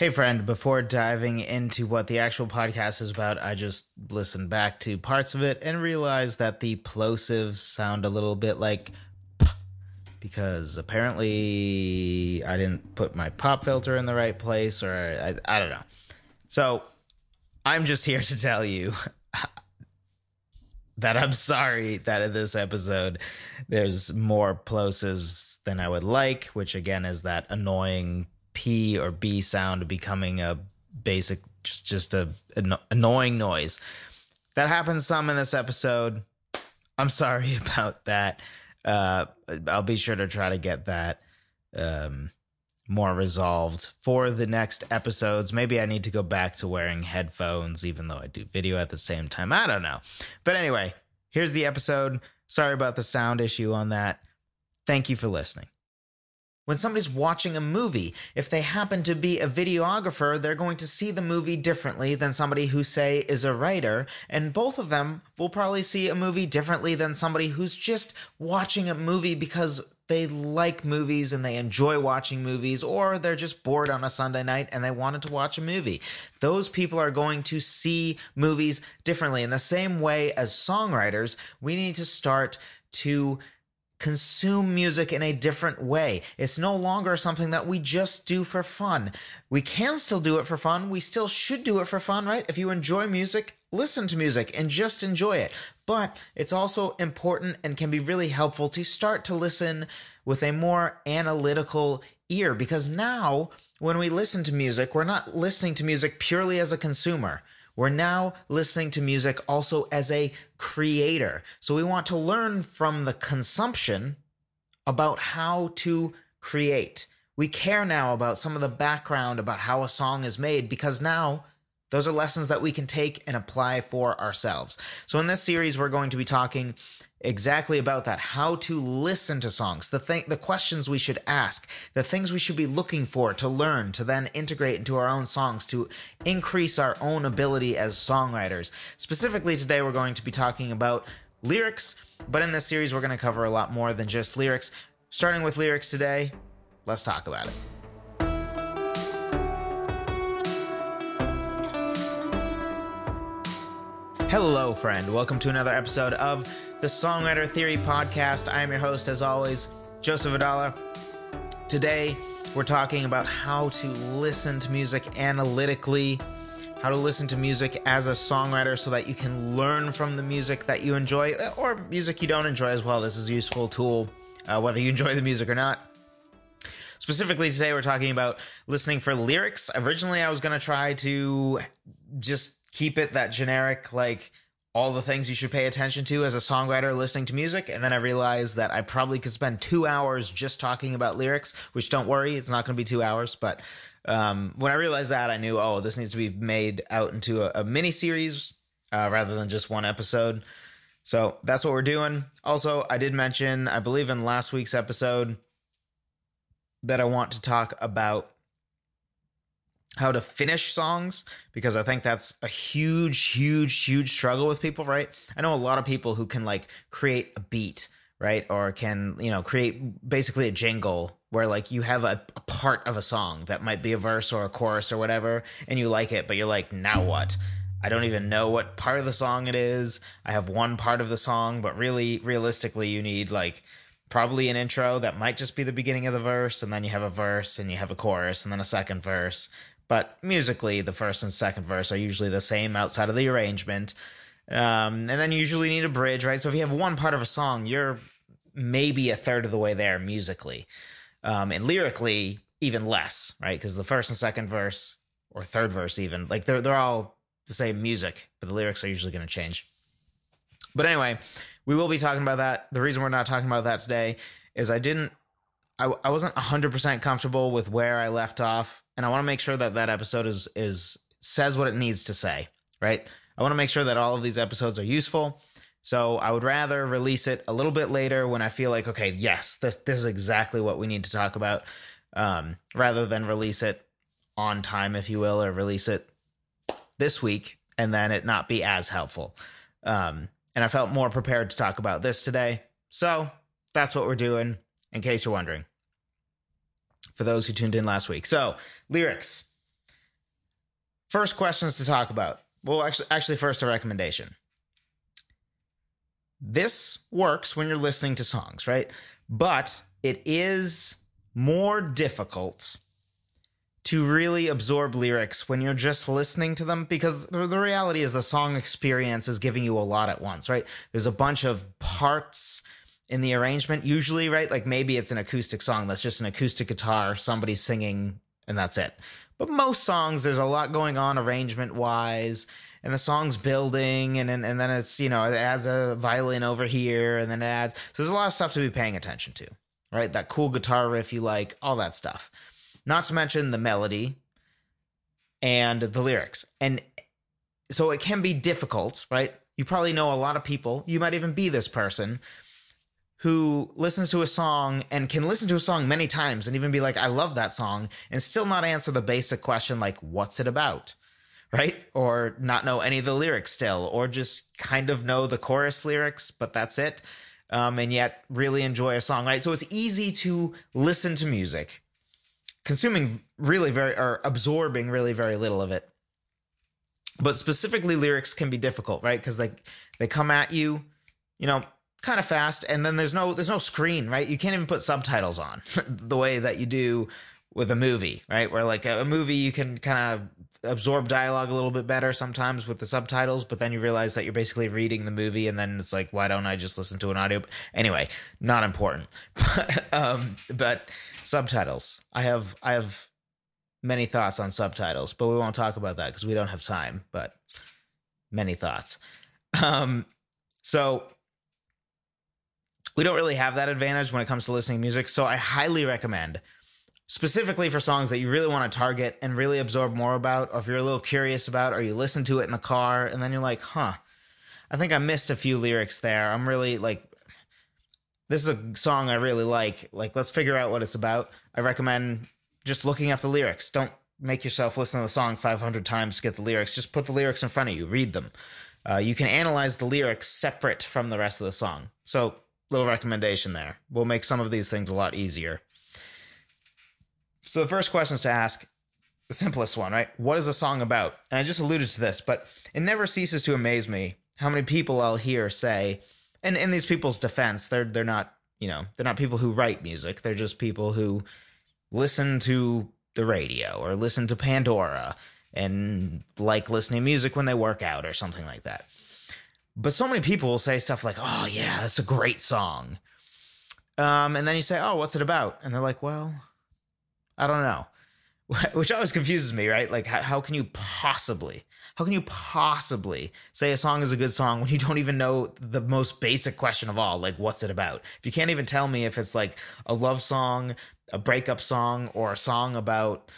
Hey, friend, before diving into what the actual podcast is about, I just listened back to parts of it and realized that the plosives sound a little bit like p because apparently I didn't put my pop filter in the right place or I, I don't know. So I'm just here to tell you that I'm sorry that in this episode there's more plosives than I would like, which again is that annoying P or B sound becoming a basic, just just a an annoying noise. That happens some in this episode. I'm sorry about that. Uh, I'll be sure to try to get that um, more resolved for the next episodes. Maybe I need to go back to wearing headphones, even though I do video at the same time. I don't know. But anyway, here's the episode. Sorry about the sound issue on that. Thank you for listening. When somebody's watching a movie, if they happen to be a videographer, they're going to see the movie differently than somebody who, say, is a writer. And both of them will probably see a movie differently than somebody who's just watching a movie because they like movies and they enjoy watching movies, or they're just bored on a Sunday night and they wanted to watch a movie. Those people are going to see movies differently. In the same way as songwriters, we need to start to consume music in a different way. It's no longer something that we just do for fun. We can still do it for fun. We still should do it for fun, right? If you enjoy music, listen to music and just enjoy it. But it's also important and can be really helpful to start to listen with a more analytical ear because now when we listen to music, we're not listening to music purely as a consumer. We're now listening to music also as a creator. So we want to learn from the consumption about how to create. We care now about some of the background about how a song is made because now those are lessons that we can take and apply for ourselves. So in this series, we're going to be talking exactly about that. How to listen to songs. The thing the questions we should ask. The things we should be looking for to learn to then integrate into our own songs to increase our own ability as songwriters. Specifically today we're going to be talking about lyrics but in this series we're going to cover a lot more than just lyrics. Starting with lyrics today let's talk about it Hello, friend. Welcome to another episode of the Songwriter Theory Podcast. I am your host, as always, Joseph Adala. Today, we're talking about how to listen to music analytically, how to listen to music as a songwriter so that you can learn from the music that you enjoy or music you don't enjoy as well. This is a useful tool, uh, whether you enjoy the music or not. Specifically, today we're talking about listening for lyrics. Originally, I was going to try to just keep it that generic, like all the things you should pay attention to as a songwriter listening to music. And then I realized that I probably could spend two hours just talking about lyrics, which don't worry, it's not going to be two hours. But um, when I realized that, I knew, oh, this needs to be made out into a, a mini series uh, rather than just one episode. So that's what we're doing. Also, I did mention, I believe in last week's episode, that I want to talk about how to finish songs because I think that's a huge, huge, huge struggle with people, right? I know a lot of people who can like create a beat, right? Or can, you know, create basically a jingle where like you have a, a, part of a song that might be a verse or a chorus or whatever, and you like it, but you're like, now what? I don't even know what part of the song it is. I have one part of the song, but really, realistically, you need like probably an intro that might just be the beginning of the verse, and then you have a verse, and you have a chorus, and then a second verse, but musically, the first and second verse are usually the same outside of the arrangement. Um, and then you usually need a bridge, right? So if you have one part of a song, you're maybe a third of the way there musically. Um, and lyrically, even less, right? Because the first and second verse, or third verse, even, like they're, they're all the same music, but the lyrics are usually going to change. But anyway, we will be talking about that. The reason we're not talking about that today is I didn't, I, I wasn't 100% comfortable with where I left off and I want to make sure that that episode is is says what it needs to say, right? I want to make sure that all of these episodes are useful. So I would rather release it a little bit later when I feel like, okay, yes, this this is exactly what we need to talk about, um, rather than release it on time, if you will, or release it this week and then it not be as helpful. Um, and I felt more prepared to talk about this today. So that's what we're doing, in case you're wondering for those who tuned in last week. So, lyrics. first questions to talk about. Well, actually, actually, first a recommendation. This works when you're listening to songs, right? But it is more difficult to really absorb lyrics when you're just listening to them because the, reality is the song experience is giving you a lot at once, right? There's a bunch of parts in the arrangement, usually, right? Like maybe it's an acoustic song that's just an acoustic guitar, somebody singing, and that's it. But most songs, there's a lot going on arrangement wise, and the song's building, and then, and then it's, you know, it adds a violin over here, and then it adds. So there's a lot of stuff to be paying attention to, right? That cool guitar riff you like, all that stuff. Not to mention the melody and the lyrics. And so it can be difficult, right? You probably know a lot of people, you might even be this person who listens to a song and can listen to a song many times and even be like, I love that song, and still not answer the basic question, like, what's it about? Right? Or not know any of the lyrics still, or just kind of know the chorus lyrics, but that's it. Um, and yet really enjoy a song, right? So it's easy to listen to music consuming really very or absorbing really very little of it but specifically lyrics can be difficult right because they they come at you you know kind of fast and then there's no there's no screen right you can't even put subtitles on the way that you do with a movie right where like a, a movie you can kind of absorb dialogue a little bit better sometimes with the subtitles but then you realize that you're basically reading the movie and then it's like why don't i just listen to an audio anyway not important um, but subtitles. I have I have many thoughts on subtitles, but we won't talk about that because we don't have time. But many thoughts. Um, so we don't really have that advantage when it comes to listening to music. So I highly recommend, specifically for songs that you really want to target and really absorb more about, or if you're a little curious about, or you listen to it in the car and then you're like, huh, I think I missed a few lyrics there. I'm really like this is a song I really like. Like, let's figure out what it's about. I recommend just looking up the lyrics. Don't make yourself listen to the song 500 times to get the lyrics. Just put the lyrics in front of you, read them. Uh, you can analyze the lyrics separate from the rest of the song. So, little recommendation there. We'll make some of these things a lot easier. So, the first question is to ask the simplest one, right? What is the song about? And I just alluded to this, but it never ceases to amaze me how many people I'll hear say, and in these people's defense, they're they're not you know they're not people who write music. They're just people who listen to the radio or listen to Pandora and like listening to music when they work out or something like that. But so many people will say stuff like, "Oh yeah, that's a great song," um, and then you say, "Oh, what's it about?" And they're like, "Well, I don't know," which always confuses me, right? Like, how, how can you possibly how can you possibly say a song is a good song when you don't even know the most basic question of all, like what's it about? If you can't even tell me if it's like a love song, a breakup song, or a song about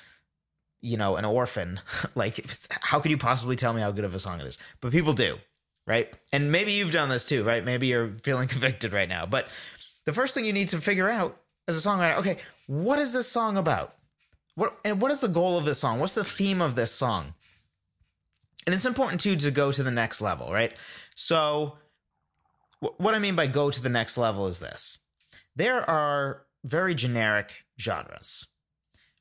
you know an orphan, like how could you possibly tell me how good of a song it is? But people do, right? And maybe you've done this too, right? Maybe you're feeling convicted right now. But the first thing you need to figure out as a songwriter, okay, what is this song about? What and what is the goal of this song? What's the theme of this song? and it's important too to go to the next level, right? So, what I mean by go to the next level is this there are very generic genres,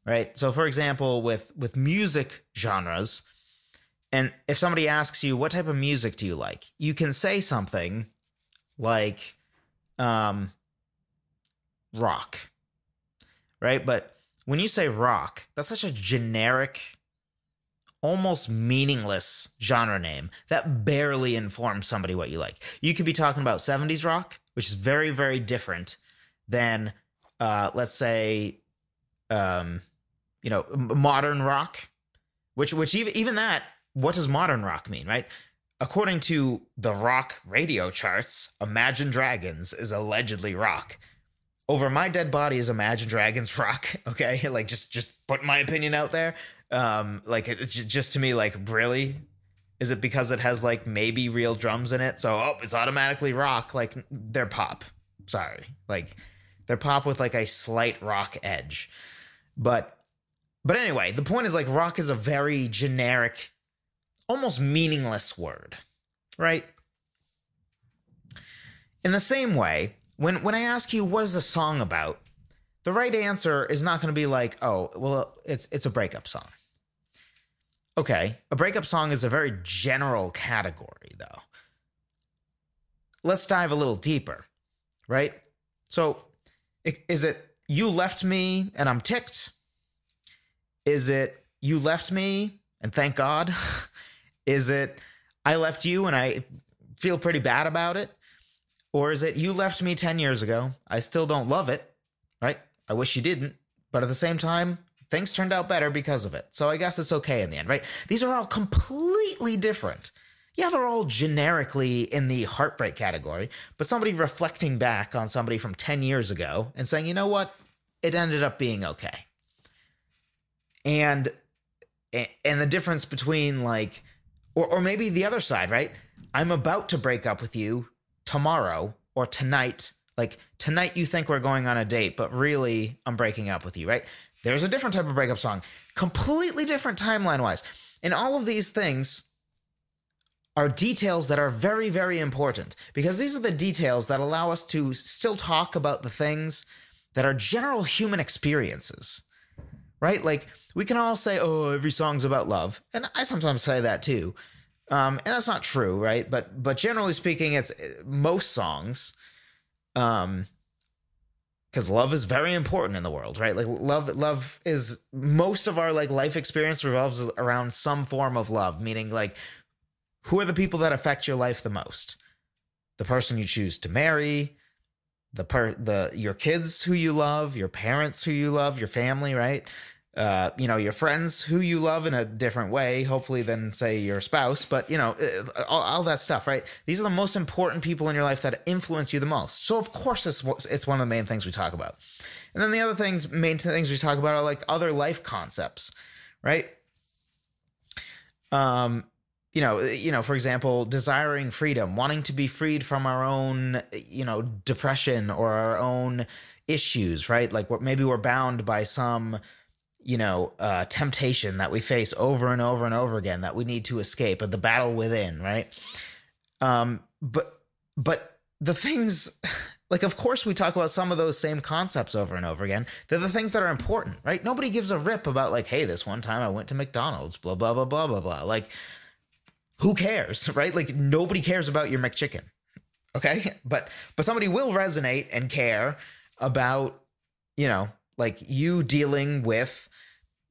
right? So, for example, with, with music genres, and if somebody asks you, what type of music do you like? You can say something like um, rock, right? But when you say rock, that's such a generic almost meaningless genre name that barely informs somebody what you like. You could be talking about 70s rock, which is very, very different than, uh, let's say, um, you know, modern rock, which, which even, even that, what does modern rock mean, right? According to the rock radio charts, Imagine Dragons is allegedly rock. Over My Dead Body is Imagine Dragons rock, okay? Like just just put my opinion out there. Um, like it, just to me, like really, is it because it has like maybe real drums in it? So oh, it's automatically rock. Like they're pop. Sorry, like they're pop with like a slight rock edge. But but anyway, the point is like rock is a very generic, almost meaningless word, right? In the same way, when when I ask you what is a song about, the right answer is not going to be like, oh, well, it's it's a breakup song okay, a breakup song is a very general category, though. Let's dive a little deeper, right? So, is it you left me and I'm ticked? Is it you left me and thank God? is it I left you and I feel pretty bad about it? Or is it you left me 10 years ago? I still don't love it, right? I wish you didn't. But at the same time, things turned out better because of it. So I guess it's okay in the end, right? These are all completely different. Yeah, they're all generically in the heartbreak category, but somebody reflecting back on somebody from 10 years ago and saying, you know what? It ended up being okay. And and the difference between like or or maybe the other side, right? I'm about to break up with you tomorrow or tonight. Like tonight you think we're going on a date, but really I'm breaking up with you, right? There's a different type of breakup song, completely different timeline wise. And all of these things are details that are very, very important because these are the details that allow us to still talk about the things that are general human experiences, right? Like we can all say, oh, every song's about love. And I sometimes say that too. Um, and that's not true, right? But but generally speaking, it's most songs, um, because love is very important in the world, right? Like love, love is most of our like life experience revolves around some form of love, meaning like who are the people that affect your life the most? The person you choose to marry, the per the your kids who you love, your parents who you love, your family, right? uh, you know, your friends who you love in a different way, hopefully than say your spouse, but you know, uh, all, all, that stuff, right? These are the most important people in your life that influence you the most. So of course, it's it's one of the main things we talk about. And then the other things, main things we talk about are like other life concepts, right? Um, you know, you know, for example, desiring freedom, wanting to be freed from our own, you know, depression or our own issues, right? Like what maybe we're bound by some you know, uh, temptation that we face over and over and over again that we need to escape, of the battle within, right? Um, but but the things like of course we talk about some of those same concepts over and over again. They're the things that are important, right? Nobody gives a rip about like, hey, this one time I went to McDonald's, blah blah blah blah blah blah. Like, who cares, right? Like nobody cares about your McChicken. Okay? But but somebody will resonate and care about, you know, like you dealing with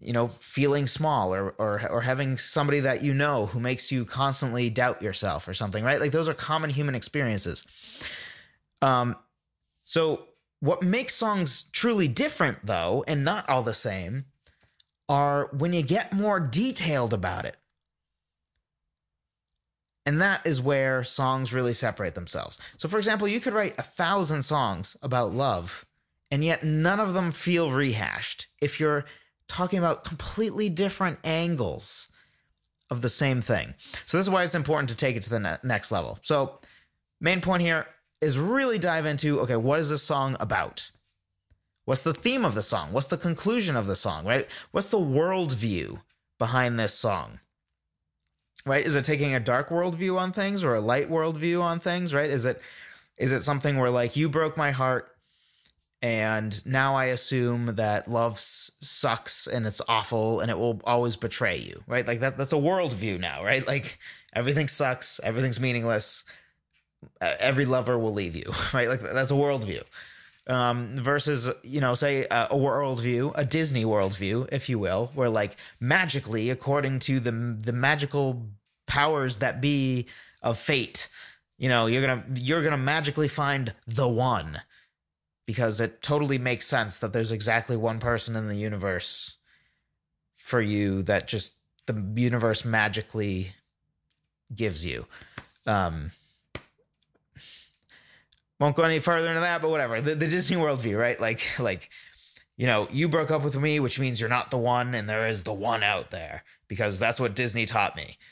you know feeling small or or or having somebody that you know who makes you constantly doubt yourself or something right like those are common human experiences um so what makes songs truly different though and not all the same are when you get more detailed about it and that is where songs really separate themselves so for example you could write a thousand songs about love and yet none of them feel rehashed if you're talking about completely different angles of the same thing. So this is why it's important to take it to the ne- next level. So main point here is really dive into okay, what is this song about? What's the theme of the song? What's the conclusion of the song, right? What's the worldview behind this song? Right? Is it taking a dark worldview on things or a light worldview on things, right? Is it is it something where like you broke my heart and now I assume that love s- sucks and it's awful and it will always betray you, right? Like that that's a worldview now, right? Like everything sucks, everything's meaningless, every lover will leave you, right? Like that's a worldview. Um, versus, you know, say a, a worldview, a Disney worldview, if you will, where like magically, according to the the magical powers that be of fate, you know, you're gonna you're gonna magically find the one because it totally makes sense that there's exactly one person in the universe for you that just the universe magically gives you. Um, won't go any further into that, but whatever. The, the Disney World view, right? Like, like, you know, you broke up with me, which means you're not the one, and there is the one out there because that's what Disney taught me.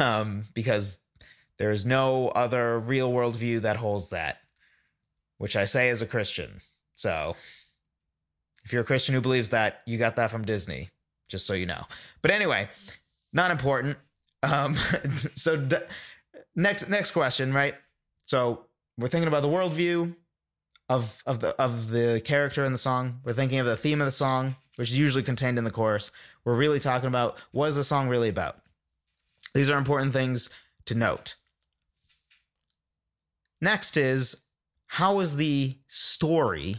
Um, because there is no other real world view that holds that which I say as a Christian. So if you're a Christian who believes that, you got that from Disney, just so you know. But anyway, not important. Um, so d- next next question, right? So we're thinking about the worldview of of the of the character in the song. We're thinking of the theme of the song, which is usually contained in the chorus. We're really talking about what is the song really about? These are important things to note. Next is how is the story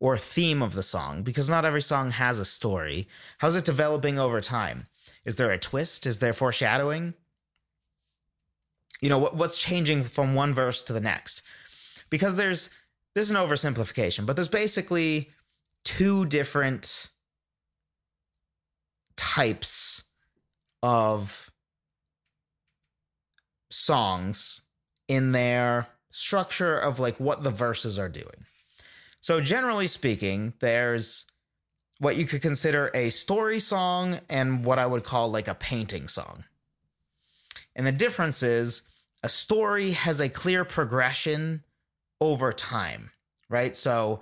or theme of the song? Because not every song has a story. How's it developing over time? Is there a twist? Is there foreshadowing? You know, what, what's changing from one verse to the next? Because there's, this is an oversimplification, but there's basically two different types of songs in their structure of like what the verses are doing. So, generally speaking, there's what you could consider a story song and what I would call like a painting song. And the difference is a story has a clear progression over time, right? So,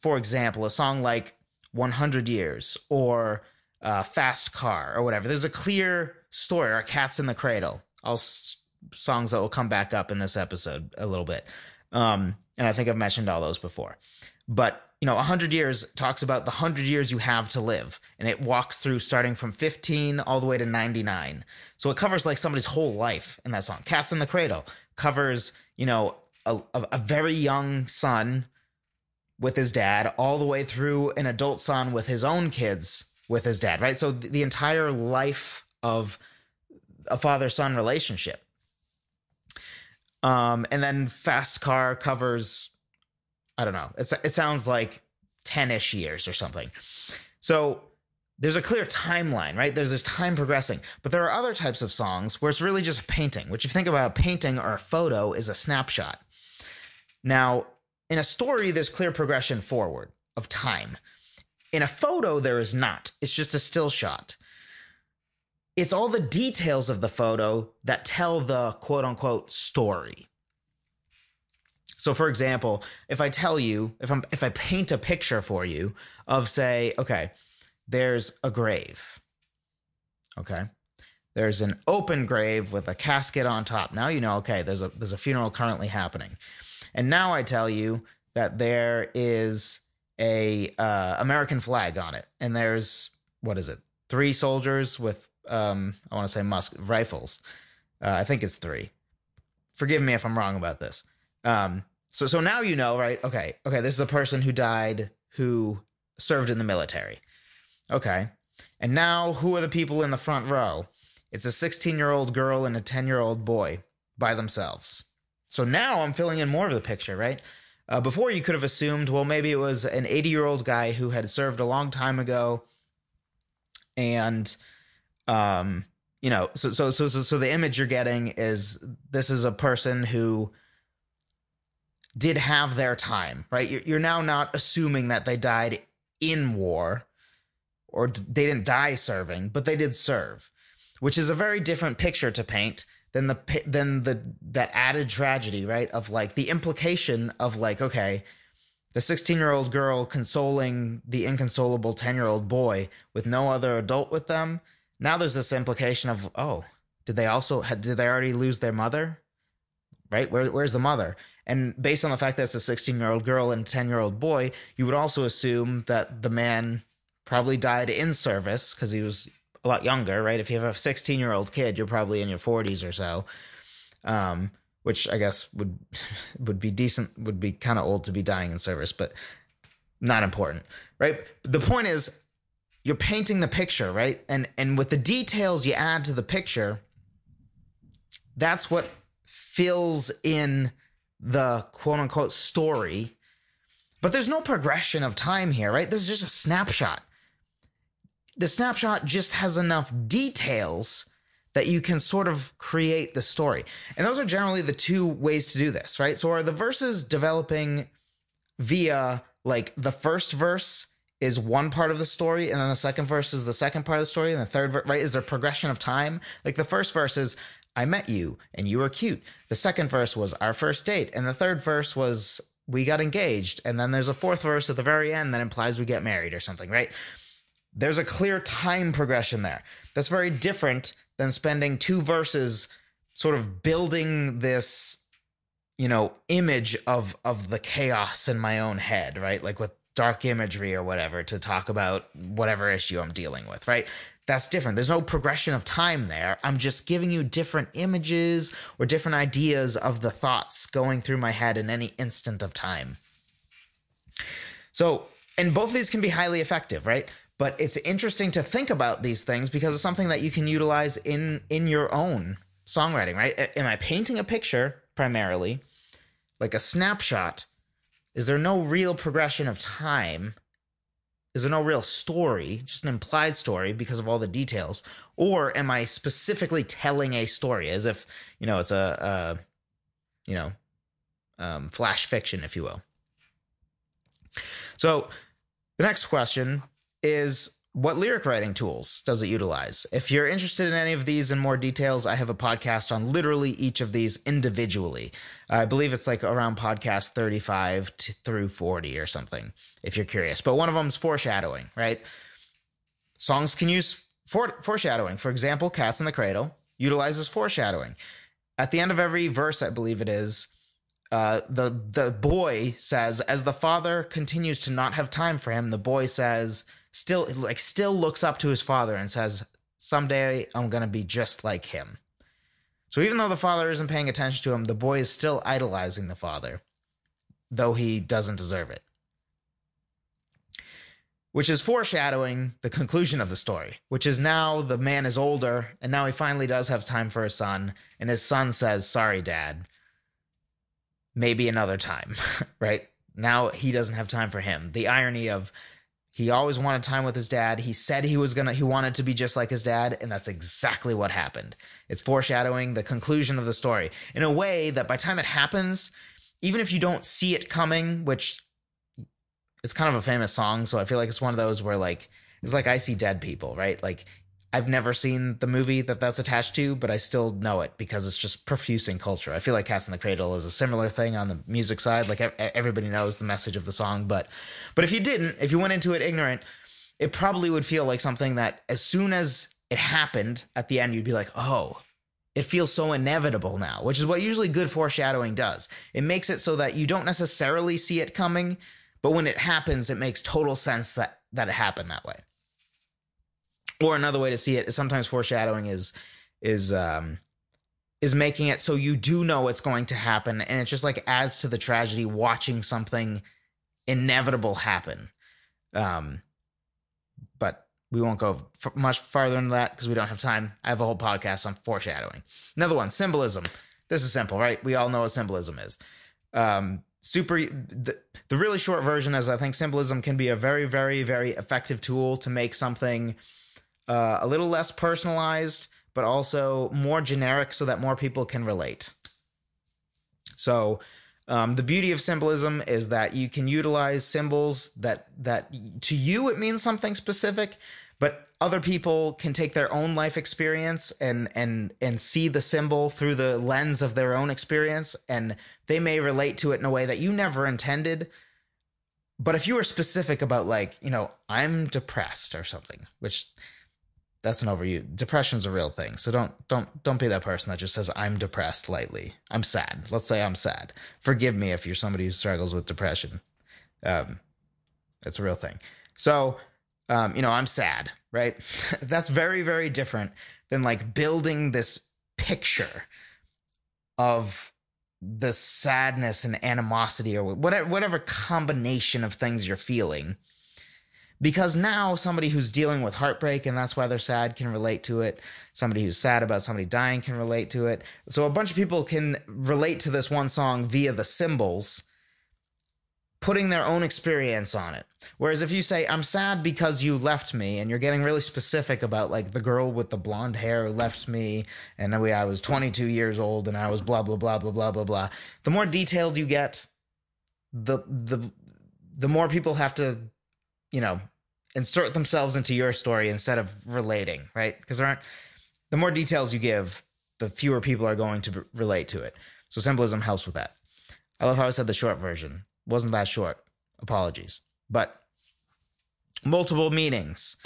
for example, a song like 100 Years or uh, Fast Car or whatever, there's a clear story, or Cats in the Cradle. I'll songs that will come back up in this episode a little bit. Um, and I think I've mentioned all those before. But, you know, 100 years talks about the 100 years you have to live. And it walks through starting from 15 all the way to 99. So it covers like somebody's whole life in that song. Cats in the Cradle covers, you know, a, a very young son with his dad all the way through an adult son with his own kids with his dad, right? So the entire life of a father son relationship. Um, and then Fast Car covers, I don't know, it's, it sounds like 10 ish years or something. So there's a clear timeline, right? There's this time progressing. But there are other types of songs where it's really just a painting, which, if you think about a painting or a photo, is a snapshot. Now, in a story, there's clear progression forward of time. In a photo, there is not. It's just a still shot it's all the details of the photo that tell the quote unquote story. So for example, if I tell you, if I'm if I paint a picture for you of say, okay, there's a grave. Okay? There's an open grave with a casket on top. Now you know, okay, there's a there's a funeral currently happening. And now I tell you that there is a uh, American flag on it, and there's what is it? Three soldiers with um, I want to say musk rifles. Uh, I think it's three. Forgive me if I'm wrong about this. Um, so so now you know, right? Okay, okay. This is a person who died who served in the military. Okay, and now who are the people in the front row? It's a 16 year old girl and a 10 year old boy by themselves. So now I'm filling in more of the picture, right? Uh, before you could have assumed, well, maybe it was an 80 year old guy who had served a long time ago and um you know so so so, so the image you're getting is this is a person who did have their time right? You're, now not assuming that they died in war or they didn't die serving but they did serve which is a very different picture to paint than the than the that added tragedy right? Of like the implication of like okay the 16 year old girl consoling the inconsolable 10 year old boy with no other adult with them. Now there's this implication of oh did they also did they already lose their mother? Right? Where, where's the mother and based on the fact that it's a 16 year old girl and 10 year old boy you would also assume that the man probably died in service because he was a lot younger right? If you have a 16 year old kid you're probably in your 40s or so. Um, which i guess would would be decent would be kind of old to be dying in service but not important right? The point is you're painting the picture, right? And and with the details you add to the picture, that's what fills in the quote unquote story. But there's no progression of time here, right? This is just a snapshot. The snapshot just has enough details that you can sort of create the story. And those are generally the two ways to do this, right? So are the verses developing via like the first verse is one part of the story and then the second verse is the second part of the story and the third verse right is there progression of time like the first verse is i met you and you were cute. The second verse was our first date and the third verse was we got engaged and then there's a fourth verse at the very end that implies we get married or something right? There's a clear time progression there. That's very different than spending two verses sort of building this you know image of of the chaos in my own head right? Like with dark imagery or whatever to talk about whatever issue I'm dealing with, right? That's different. There's no progression of time there. I'm just giving you different images or different ideas of the thoughts going through my head in any instant of time. So, and both of these can be highly effective, right? But it's interesting to think about these things because it's something that you can utilize in in your own songwriting, right? Am I painting a picture primarily, like a snapshot? Is there no real progression of time? Is there no real story, just an implied story because of all the details? Or am I specifically telling a story as if, you know, it's a, a you know, um, flash fiction, if you will? So the next question is what lyric writing tools does it utilize? If you're interested in any of these in more details, I have a podcast on literally each of these individually. I believe it's like around podcast 35 through 40 or something, if you're curious. But one of them is foreshadowing, right? Songs can use for- foreshadowing. For example, Cats in the Cradle utilizes foreshadowing. At the end of every verse, I believe it is, uh, the the boy says, as the father continues to not have time for him, the boy says, still like still looks up to his father and says, "Someday I'm going to be just like him." So even though the father isn't paying attention to him, the boy is still idolizing the father, though he doesn't deserve it. Which is foreshadowing the conclusion of the story, which is now the man is older and now he finally does have time for his son, and his son says, Sorry, dad. Maybe another time, right? Now he doesn't have time for him. The irony of he always wanted time with his dad. He said he was going to, he wanted to be just like his dad. And that's exactly what happened. It's foreshadowing the conclusion of the story in a way that by time it happens, even if you don't see it coming, which it's kind of a famous song. So I feel like it's one of those where like, it's like I see dead people, right? Like I've never seen the movie that that's attached to, but I still know it because it's just profuse in culture. I feel like Cats in the Cradle is a similar thing on the music side. Like everybody knows the message of the song, but but if you didn't, if you went into it ignorant, it probably would feel like something that as soon as it happened at the end, you'd be like, oh, it feels so inevitable now, which is what usually good foreshadowing does. It makes it so that you don't necessarily see it coming, but when it happens, it makes total sense that that it happened that way. Or another way to see it is sometimes foreshadowing is is um is making it so you do know what's going to happen and it just like adds to the tragedy watching something inevitable happen. Um but we won't go f- much farther than that because we don't have time. I have a whole podcast on foreshadowing. Another one, symbolism. This is simple, right? We all know what symbolism is. Um, super the, the really short version is I think symbolism can be a very, very, very effective tool to make something uh, a little less personalized, but also more generic so that more people can relate. So, um, the beauty of symbolism is that you can utilize symbols that that to you it means something specific, but other people can take their own life experience and and and see the symbol through the lens of their own experience, and they may relate to it in a way that you never intended. But if you were specific about like you know I'm depressed or something, which that's an overuse. Depression's a real thing. So don't don't don't be that person that just says I'm depressed lightly. I'm sad. Let's say I'm sad. Forgive me if you're somebody who struggles with depression. Um, it's a real thing. So, um, you know, I'm sad, right? that's very very different than like building this picture of the sadness and animosity or whatever whatever combination of things you're feeling because now somebody who's dealing with heartbreak and that's why they're sad can relate to it. Somebody who's sad about somebody dying can relate to it. So a bunch of people can relate to this one song via the symbols putting their own experience on it. Whereas if you say i'm sad because you left me and you're getting really specific about like the girl with the blonde hair left me and i was 22 years old and i was blah blah blah blah blah blah blah the more detailed you get the the the more people have to you know, insert themselves into your story instead of relating, right? Because there aren't the more details you give, the fewer people are going to relate to it. So symbolism helps with that. I love how I said the short version. Wasn't that short. Apologies. But multiple meanings.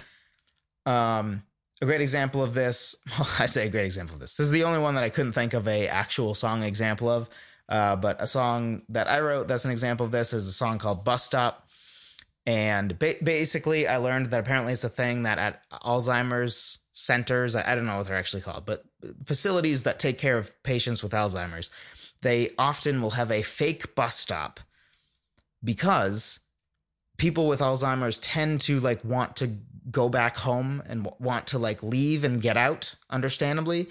Um, a great example of this, well, I say a great example of this. This is the only one that I couldn't think of a actual song example of. Uh, but a song that I wrote that's an example of this is a song called Bus Stop And ba- basically, I learned that apparently it's a thing that at Alzheimer's centers, I, don't know what they're actually called, but facilities that take care of patients with Alzheimer's, they often will have a fake bus stop because people with Alzheimer's tend to like want to go back home and w- want to like leave and get out, understandably.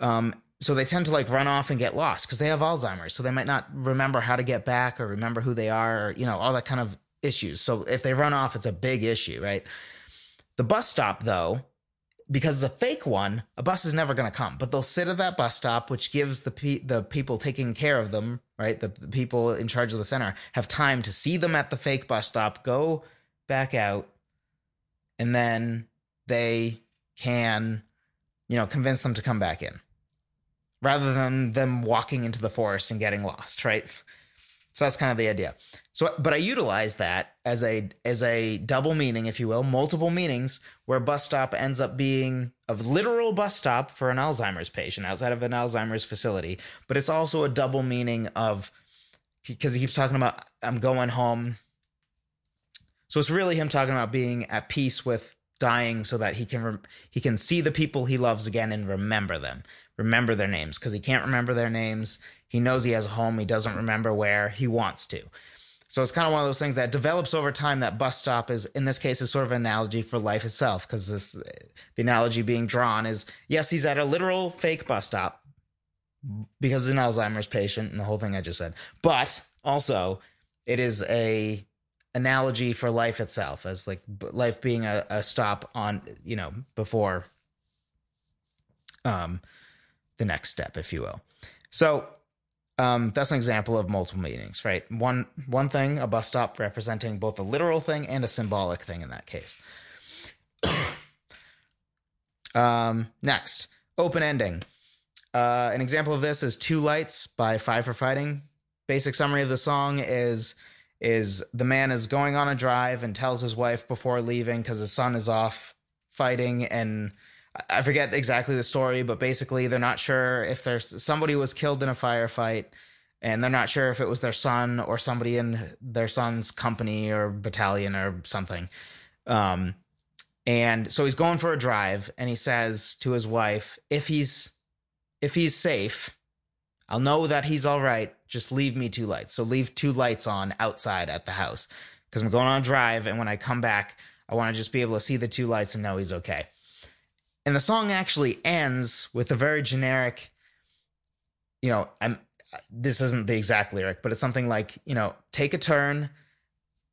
Um, so they tend to like run off and get lost because they have Alzheimer's. So they might not remember how to get back or remember who they are, or, you know, all that kind of issues. So if they run off, it's a big issue, right? The bus stop, though, because it's a fake one, a bus is never going to come. But they'll sit at that bus stop, which gives the pe- the people taking care of them, right, the, the people in charge of the center, have time to see them at the fake bus stop, go back out, and then they can, you know, convince them to come back in, rather than them walking into the forest and getting lost, right? So that's kind of the idea. So, but I utilize that as a as a double meaning, if you will, multiple meanings, where bus stop ends up being a literal bus stop for an Alzheimer's patient outside of an Alzheimer's facility, but it's also a double meaning of because he keeps talking about I'm going home. So it's really him talking about being at peace with dying, so that he can he can see the people he loves again and remember them, remember their names, because he can't remember their names. He knows he has a home. He doesn't remember where he wants to. So it's kind of one of those things that develops over time. That bus stop is, in this case, is sort of an analogy for life itself, because this, the analogy being drawn is, yes, he's at a literal fake bus stop because he's an Alzheimer's patient and the whole thing I just said, but also it is a analogy for life itself as like life being a, a stop on, you know, before um the next step, if you will. So um, that's an example of multiple meanings, right? One one thing, a bus stop representing both a literal thing and a symbolic thing in that case. um, next, open ending. Uh, an example of this is Two Lights by Five for Fighting. Basic summary of the song is is the man is going on a drive and tells his wife before leaving because his son is off fighting and I forget exactly the story, but basically they're not sure if there's somebody was killed in a firefight and they're not sure if it was their son or somebody in their son's company or battalion or something. Um, and so he's going for a drive and he says to his wife, if he's if he's safe, I'll know that he's all right. Just leave me two lights. So leave two lights on outside at the house because I'm going on a drive and when I come back, I want to just be able to see the two lights and know he's okay. And the song actually ends with a very generic, you know, I'm this isn't the exact lyric, but it's something like, you know, take a turn,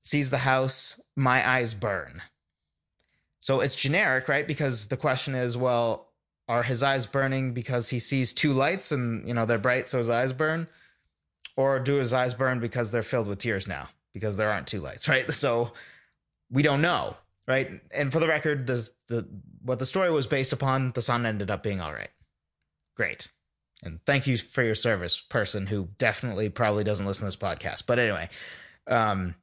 sees the house, my eyes burn. So it's generic, right? Because the question is, well, are his eyes burning because he sees two lights and, you know, they're bright, so his eyes burn? Or do his eyes burn because they're filled with tears now because there aren't two lights, right? So we don't know, right? And for the record, the the what the story was based upon, the son ended up being all right. Great. And thank you for your service, person who definitely probably doesn't listen to this podcast. But anyway, um,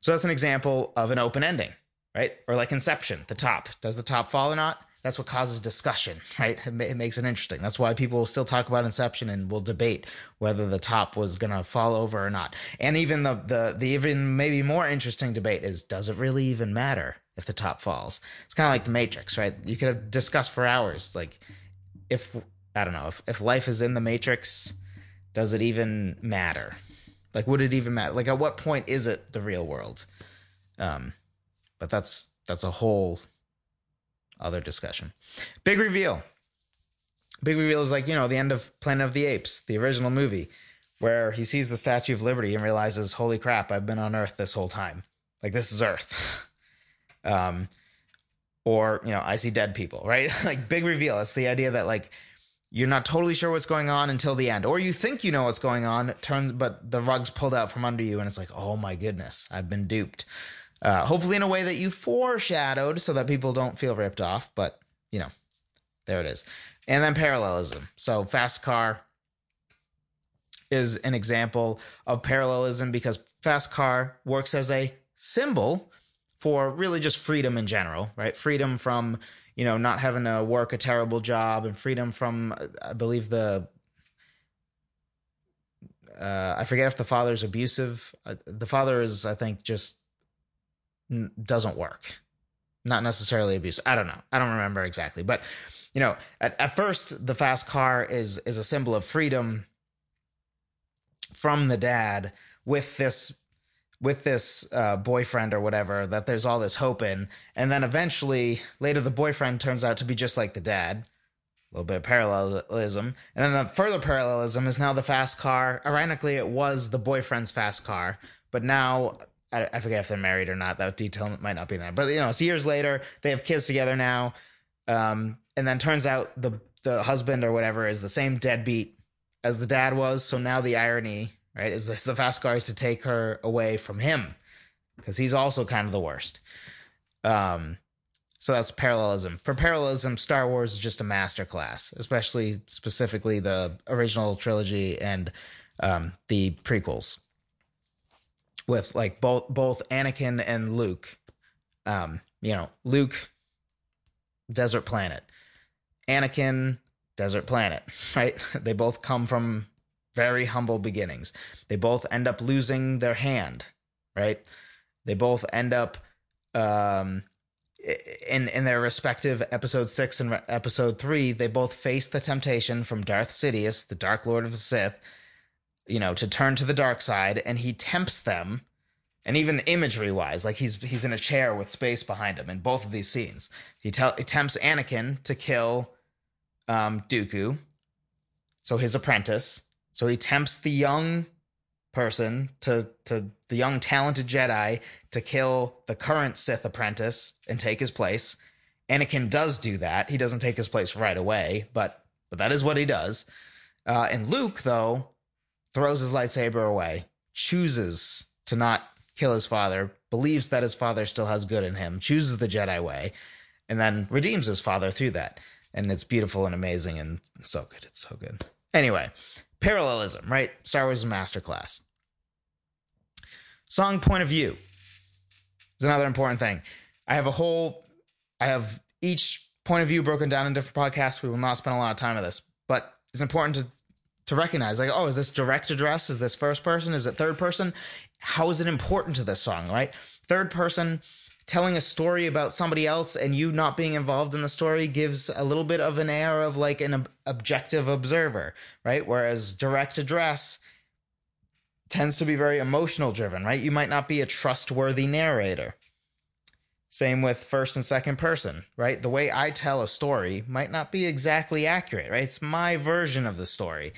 so that's an example of an open ending, right? Or like Inception, the top. Does the top fall or not? That's what causes discussion, right? It, it makes it interesting. That's why people will still talk about Inception and will debate whether the top was gonna fall over or not. And even the the the even maybe more interesting debate is does it really even matter if the top falls? It's kind of like the Matrix, right? You could have discussed for hours, like if I don't know if if life is in the Matrix, does it even matter? Like, would it even matter? Like, at what point is it the real world? Um, but that's that's a whole other discussion. Big reveal. Big reveal is like you know the end of Planet of the Apes, the original movie, where he sees the Statue of Liberty and realizes, "Holy crap! I've been on Earth this whole time. Like this is Earth." um, or you know, I see dead people, right? like big reveal. It's the idea that like you're not totally sure what's going on until the end, or you think you know what's going on, turns but the rug's pulled out from under you, and it's like, oh my goodness, I've been duped. Uh, hopefully, in a way that you foreshadowed, so that people don't feel ripped off. But you know, there it is. And then parallelism. So fast car is an example of parallelism because fast car works as a symbol for really just freedom in general, right? Freedom from you know, not having to work a terrible job and freedom from, I believe the uh, I forget if the father's abusive. Uh, the father is, I think, just n- doesn't work. Not necessarily abusive. I don't know. I don't remember exactly, but you know, at, at first, the fast car is is a symbol of freedom from the dad with this with this uh, boyfriend or whatever that there's all this hope in. And then eventually later the boyfriend turns out to be just like the dad. A little bit of parallelism. And then the further parallelism is now the fast car. Ironically it was the boyfriend's fast car. But now I, I forget if they're married or not. That detail might not be there. But you know it's years later. They have kids together now. Um, and then turns out the the husband or whatever is the same deadbeat as the dad was. So now the irony right? Is this the fast is to take her away from him because he's also kind of the worst. Um, so that's parallelism. For parallelism, Star Wars is just a masterclass, especially specifically the original trilogy and um, the prequels with like both both Anakin and Luke. Um, you know, Luke, desert planet, Anakin, desert planet, right? They both come from very humble beginnings. They both end up losing their hand, right? They both end up um, in in their respective episode six and episode three. They both face the temptation from Darth Sidious, the Dark Lord of the Sith, you know, to turn to the dark side, and he tempts them. And even imagery wise, like he's he's in a chair with space behind him in both of these scenes. He, tell, he tempts Anakin to kill um, Dooku, so his apprentice, so he tempts the young person to to the young talented Jedi to kill the current Sith apprentice and take his place. Anakin does do that. He doesn't take his place right away, but but that is what he does. Uh, and Luke, though, throws his lightsaber away, chooses to not kill his father, believes that his father still has good in him, chooses the Jedi way, and then redeems his father through that. And it's beautiful and amazing and so good. It's so good. Anyway, parallelism, right? Star Wars is a masterclass. Song point of view is another important thing. I have a whole, I have each point of view broken down in different podcasts. We will not spend a lot of time on this, but it's important to to recognize like oh is this direct address is this first person is it third person how is it important to this song right third person telling a story about somebody else and you not being involved in the story gives a little bit of an air of like an ob- objective observer, right? Whereas direct address tends to be very emotional driven, right? You might not be a trustworthy narrator. Same with first and second person, right? The way I tell a story might not be exactly accurate, right? It's my version of the story.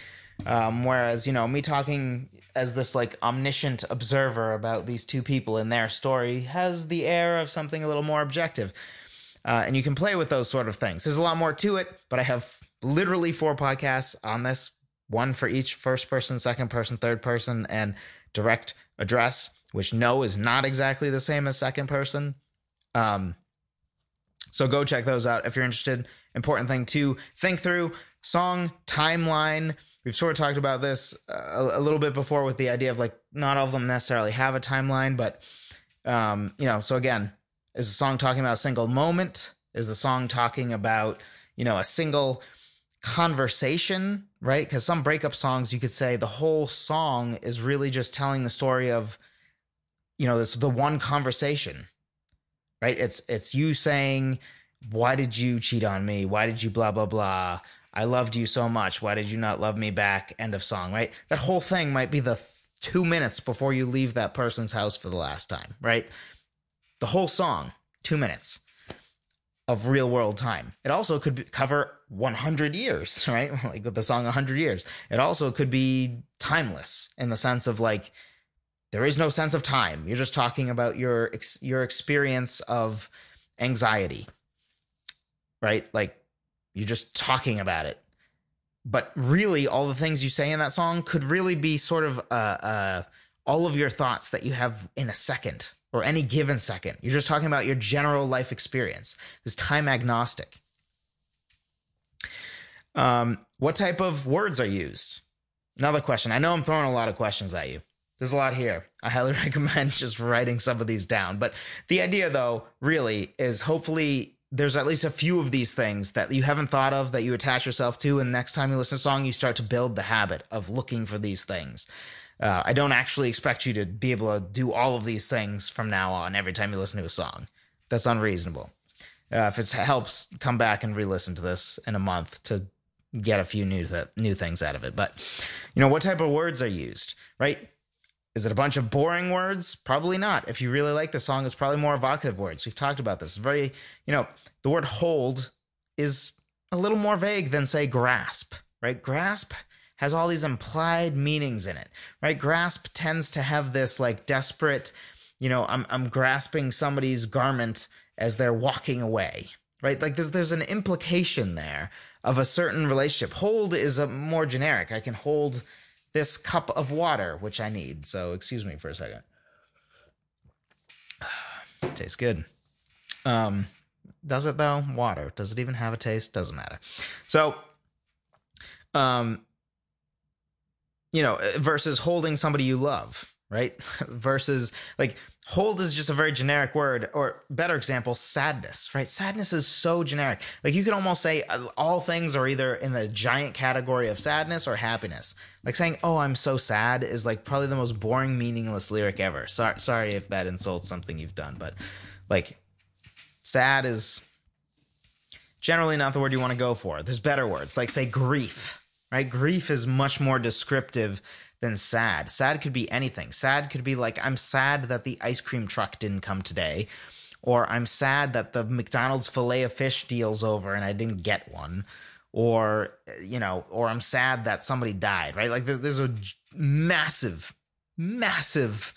Um, whereas, you know, me talking as this like omniscient observer about these two people in their story has the air of something a little more objective. Uh, and you can play with those sort of things. There's a lot more to it, but I have literally four podcasts on this one for each first person, second person, third person, and direct address, which no is not exactly the same as second person. Um, so go check those out if you're interested. Important thing to think through song timeline we've sort of talked about this a, a, little bit before with the idea of like not all of them necessarily have a timeline, but um, you know, so again, is the song talking about a single moment? Is the song talking about you know a single conversation, right? Because some breakup songs, you could say the whole song is really just telling the story of you know this the one conversation, right? It's it's you saying, "Why did you cheat on me? Why did you blah blah blah?" I loved you so much. Why did you not love me back? End of song, right? That whole thing might be the th- two minutes before you leave that person's house for the last time, right? The whole song, two minutes of real world time. It also could be, cover 100 years, right? like with the song 100 years. It also could be timeless in the sense of like, there is no sense of time. You're just talking about your your experience of anxiety, right? Like you're just talking about it. But really, all the things you say in that song could really be sort of uh, uh, all of your thoughts that you have in a second or any given second. You're just talking about your general life experience. This time agnostic. Um, what type of words are used? Another question. I know I'm throwing a lot of questions at you. There's a lot here. I highly recommend just writing some of these down. But the idea, though, really is hopefully there's at least a few of these things that you haven't thought of that you attach yourself to, and next time you listen to a song, you start to build the habit of looking for these things. Uh, I don't actually expect you to be able to do all of these things from now on every time you listen to a song. That's unreasonable. Uh, if it helps, come back and re-listen to this in a month to get a few new th- new things out of it. But you know, what type of words are used, right? Is it a bunch of boring words? Probably not. If you really like the song, it's probably more evocative words. We've talked about this. very, you know, the word hold is a little more vague than say grasp, right? Grasp has all these implied meanings in it, right? Grasp tends to have this like desperate, you know, I'm I'm grasping somebody's garment as they're walking away, right? Like there's there's an implication there of a certain relationship. Hold is a more generic. I can hold this cup of water, which I need. So excuse me for a second. Tastes good. Um, does it though? Water. Does it even have a taste? Doesn't matter. So, um, you know, versus holding somebody you love, right? versus like hold is just a very generic word or better example sadness right? Sadness is so generic. Like you could almost say uh, all things are either in the giant category of sadness or happiness. Like saying oh i'm so sad is like probably the most boring meaningless lyric ever. Sorry sorry if that insults something you've done but like sad is generally not the word you want to go for. There's better words like say grief right? Grief is much more descriptive than sad. Sad could be anything. Sad could be like, I'm sad that the ice cream truck didn't come today, or I'm sad that the McDonald's filet of fish deal's over and I didn't get one, or, you know, or I'm sad that somebody died, right? Like there's a massive, massive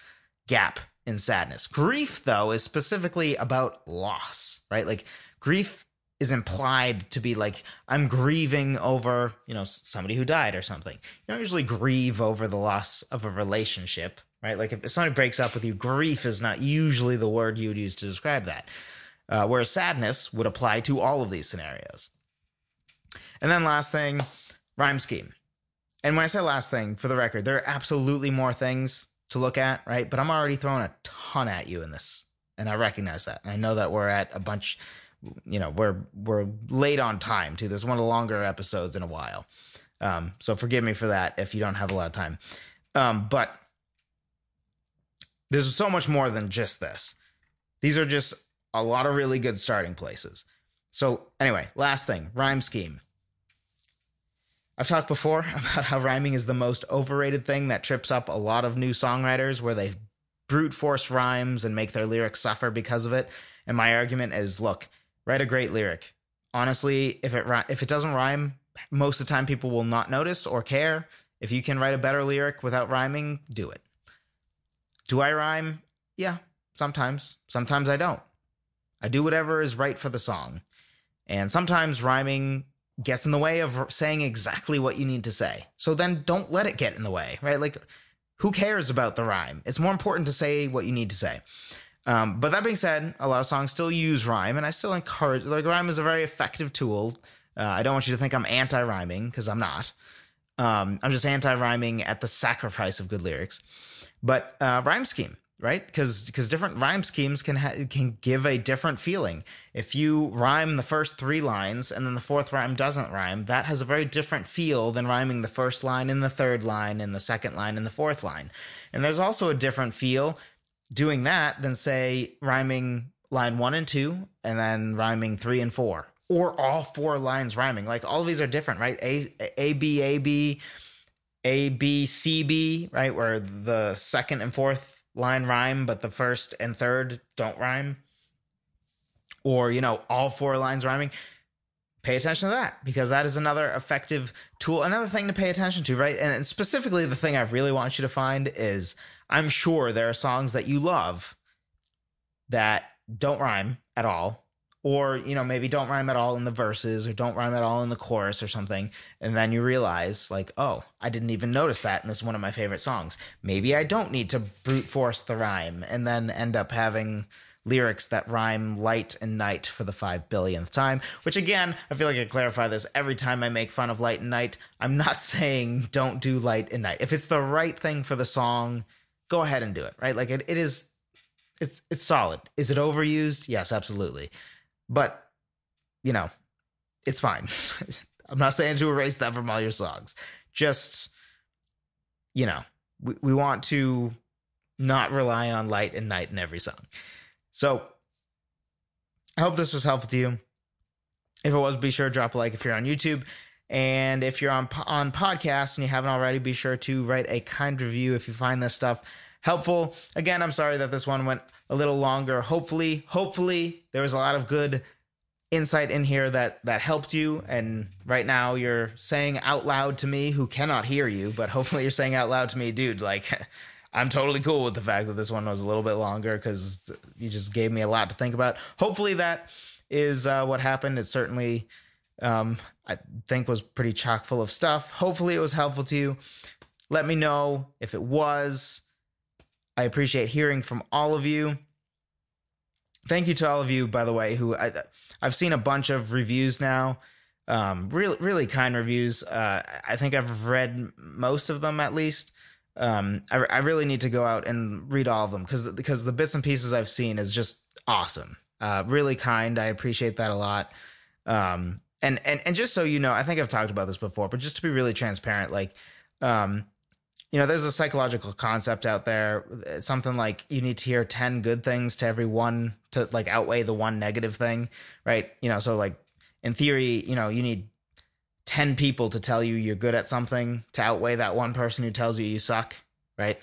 gap in sadness. Grief, though, is specifically about loss, right? Like grief is implied to be like I'm grieving over, you know, somebody who died or something. You don't usually grieve over the loss of a relationship, right? Like if somebody breaks up with you, grief is not usually the word you would use to describe that. Uh, whereas sadness would apply to all of these scenarios. And then last thing, rhyme scheme. And when I say last thing, for the record, there are absolutely more things to look at, right? But I'm already throwing a ton at you in this. And I recognize that. And I know that we're at a bunch you know we're we're late on time too. This is one of the longer episodes in a while, um, so forgive me for that if you don't have a lot of time. Um, but there's so much more than just this. These are just a lot of really good starting places. So anyway, last thing, rhyme scheme. I've talked before about how rhyming is the most overrated thing that trips up a lot of new songwriters where they brute force rhymes and make their lyrics suffer because of it. And my argument is look, write a great lyric. Honestly, if it if it doesn't rhyme, most of the time people will not notice or care. If you can write a better lyric without rhyming, do it. Do I rhyme? Yeah, sometimes. Sometimes I don't. I do whatever is right for the song. And sometimes rhyming gets in the way of saying exactly what you need to say. So then don't let it get in the way, right? Like, who cares about the rhyme? It's more important to say what you need to say. Um, but that being said, a lot of songs still use rhyme, and I still encourage. Like rhyme is a very effective tool. Uh, I don't want you to think I'm anti-rhyming because I'm not. Um, I'm just anti-rhyming at the sacrifice of good lyrics. But uh, rhyme scheme, right? Because because different rhyme schemes can ha- can give a different feeling. If you rhyme the first three lines and then the fourth rhyme doesn't rhyme, that has a very different feel than rhyming the first line and the third line and the second line and the fourth line. And there's also a different feel doing that than say rhyming line one and two and then rhyming three and four or all four lines rhyming. Like all of these are different, right? A A B A B A B C B, right? Where the second and fourth line rhyme, but the first and third don't rhyme. Or, you know, all four lines rhyming. Pay attention to that because that is another effective tool, another thing to pay attention to, right? And specifically, the thing I really want you to find is I'm sure there are songs that you love that don't rhyme at all or you know maybe don't rhyme at all in the verses or don't rhyme at all in the chorus or something and then you realize like oh i didn't even notice that and this is one of my favorite songs. Maybe i don't need to brute force the rhyme and then end up having lyrics that rhyme light and night for the five billionth time which again i feel like i clarify this every time i make fun of light and night. I'm not saying don't do light and night. If it's the right thing for the song go ahead and do it, right? Like it, it is it's it's solid. Is it overused? Yes, absolutely. But you know, it's fine. I'm not saying to erase that from all your songs. Just, you know, we, we want to not rely on light and night in every song. So I hope this was helpful to you. If it was, be sure to drop a like if you're on YouTube. And if you're on on podcast and you haven't already, be sure to write a kind review if you find this stuff helpful. Again, I'm sorry that this one went a little longer. Hopefully, hopefully there was a lot of good insight in here that that helped you and right now you're saying out loud to me who cannot hear you, but hopefully you're saying out loud to me, dude, like I'm totally cool with the fact that this one was a little bit longer cuz you just gave me a lot to think about. Hopefully that is uh, what happened. It certainly um, I think was pretty chock full of stuff. Hopefully, it was helpful to you. Let me know if it was. I appreciate hearing from all of you. Thank you to all of you, by the way, who I, I've seen a bunch of reviews now. Um, really, really kind reviews. Uh, I think I've read most of them at least. Um, I, I really need to go out and read all of them because because the bits and pieces I've seen is just awesome. Uh, really kind. I appreciate that a lot. Um, and and and just so you know, I think I've talked about this before, but just to be really transparent, like, um, you know, there's a psychological concept out there, something like you need to hear ten good things to every one to like outweigh the one negative thing, right? You know, so like in theory, you know, you need 10 people to tell you you're good at something to outweigh that one person who tells you you suck, right?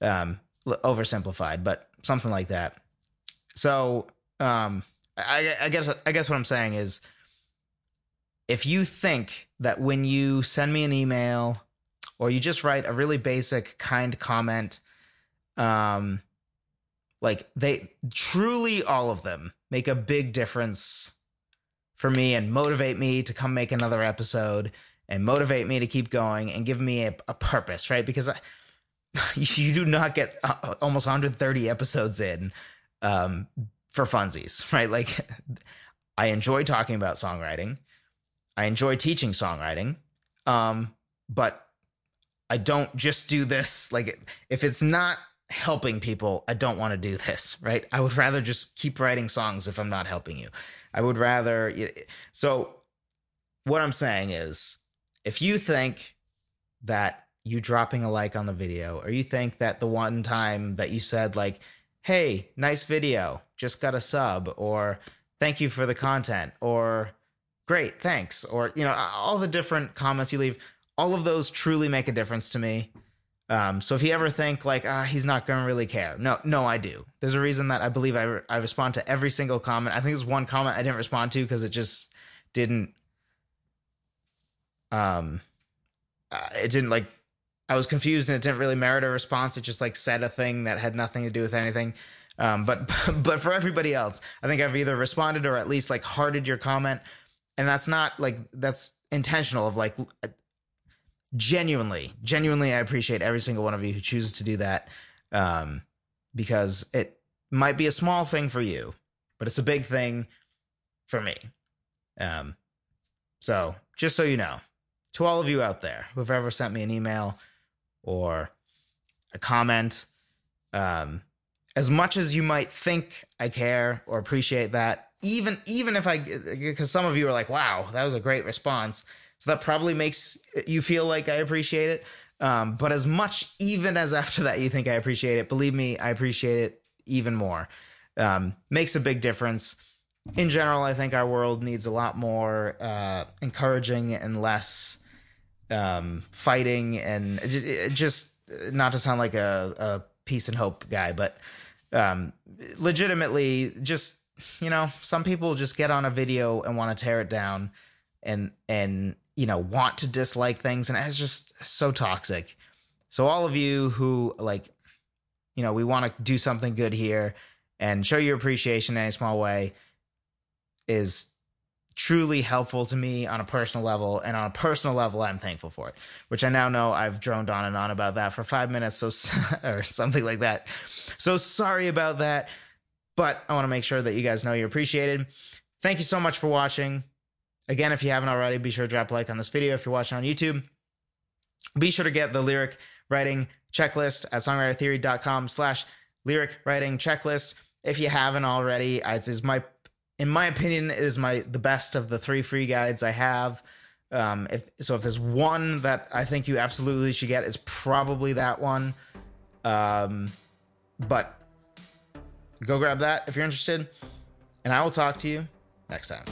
Um, oversimplified, but something like that. So, um, I, I guess I guess what I'm saying is if you think that when you send me an email or you just write a really basic kind comment um like they truly all of them make a big difference for me and motivate me to come make another episode and motivate me to keep going and give me a, a purpose right? Because I, you do not get uh, almost 130 episodes in um for funsies right? Like i enjoy talking about songwriting I enjoy teaching songwriting. Um, but I don't just do this. Like, if it's not helping people, I don't want to do this, right? I would rather just keep writing songs if I'm not helping you. I would rather. So, what I'm saying is, if you think that you dropping a like on the video, or you think that the one time that you said, like, hey, nice video, just got a sub, or thank you for the content, or great, thanks. Or, you know, all the different comments you leave, all of those truly make a difference to me. Um, so if you ever think like, ah, he's not going to really care. No, no, I do. There's a reason that I believe I, re- I respond to every single comment. I think there's one comment I didn't respond to because it just didn't, um, uh, it didn't like, I was confused and it didn't really merit a response. It just like said a thing that had nothing to do with anything. Um, but, but for everybody else, I think I've either responded or at least like hearted your comment and that's not like that's intentional of like genuinely genuinely i appreciate every single one of you who chooses to do that um, because it might be a small thing for you but it's a big thing for me. Um, so just so you know to all of you out there who've ever sent me an email or a comment um, as much as you might think i care or appreciate that even even if I because some of you are like, wow, that was a great response. So that probably makes you feel like I appreciate it. Um, but as much even as after that you think I appreciate it, believe me, I appreciate it even more. Um, makes a big difference. In general, I think our world needs a lot more uh, encouraging and less um, fighting and just not to sound like a, a peace and hope guy, but um, legitimately just you know, some people just get on a video and want to tear it down and and you know, want to dislike things and it's just so toxic. So all of you who like you know, we want to do something good here and show your appreciation in a small way is truly helpful to me on a personal level and on a personal level i'm thankful for it which i now know i've droned on and on about that for five minutes so or something like that so sorry about that but I want to make sure that you guys know you're appreciated. Thank you so much for watching. Again, if you haven't already, be sure to drop a like on this video if you're watching on YouTube. Be sure to get the lyric writing checklist at songwritertheory.com slash lyric writing checklist. If you haven't already, it is my in my opinion, it is my the best of the three free guides I have. Um, if so, if there's one that I think you absolutely should get, it's probably that one. Um, but Go grab that if you're interested. And I will talk to you next time.